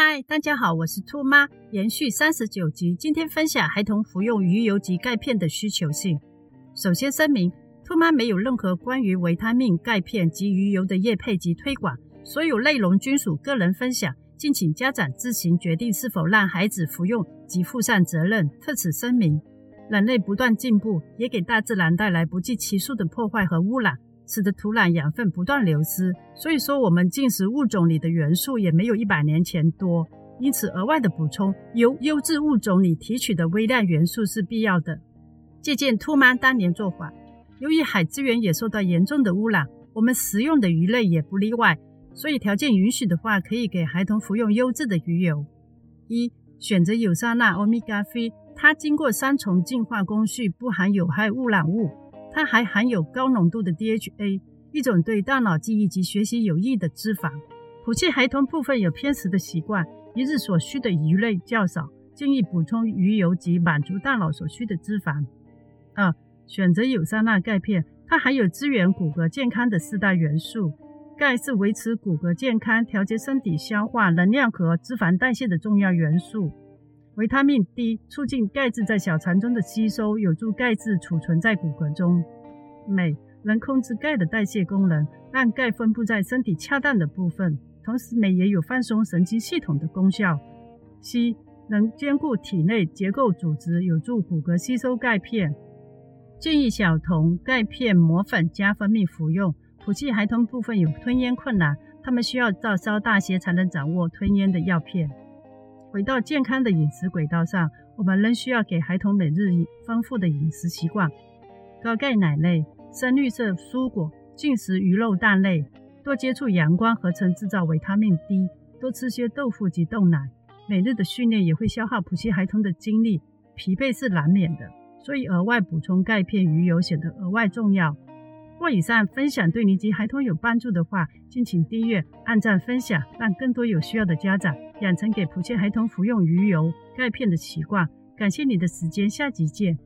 嗨，大家好，我是兔妈。延续三十九集，今天分享孩童服用鱼油及钙片的需求性。首先声明，兔妈没有任何关于维他命、钙片及鱼油的业配及推广，所有内容均属个人分享，敬请家长自行决定是否让孩子服用及负上责任。特此声明。人类不断进步，也给大自然带来不计其数的破坏和污染。使得土壤养分不断流失，所以说我们进食物种里的元素也没有一百年前多，因此额外的补充由优质物种里提取的微量元素是必要的。借鉴兔妈当年做法，由于海资源也受到严重的污染，我们食用的鱼类也不例外，所以条件允许的话，可以给孩童服用优质的鱼油。一、选择有沙钠 （Omega 3），它经过三重净化工序，不含有害污染物。它还含有高浓度的 DHA，一种对大脑记忆及学习有益的脂肪。普契孩童部分有偏食的习惯，一日所需的鱼类较少，建议补充鱼油及满足大脑所需的脂肪。二、选择有沙钠钙片，它含有支援骨骼健康的四大元素。钙是维持骨骼健康、调节身体消化、能量和脂肪代谢的重要元素。维他命 D 促进钙质在小肠中的吸收，有助钙质储存在骨骼中。镁能控制钙的代谢功能，让钙分布在身体恰当的部分。同时，镁也有放松神经系统的功效。硒能兼顾体内结构组织，有助骨骼吸收钙片。建议小童钙片磨粉加蜂蜜服用。普契孩童部分有吞咽困难，他们需要照稍大些才能掌握吞咽的药片。回到健康的饮食轨道上，我们仍需要给孩童每日丰富的饮食习惯：高钙奶类、深绿色蔬果、进食鱼肉蛋类，多接触阳光，合成制造维他命 D，多吃些豆腐及豆奶。每日的训练也会消耗普系孩童的精力，疲惫是难免的，所以额外补充钙片、鱼油显得额外重要。若以上分享对你及孩童有帮助的话，敬请订阅、按赞、分享，让更多有需要的家长养成给普及孩童服用鱼油、钙片的习惯。感谢你的时间，下集见。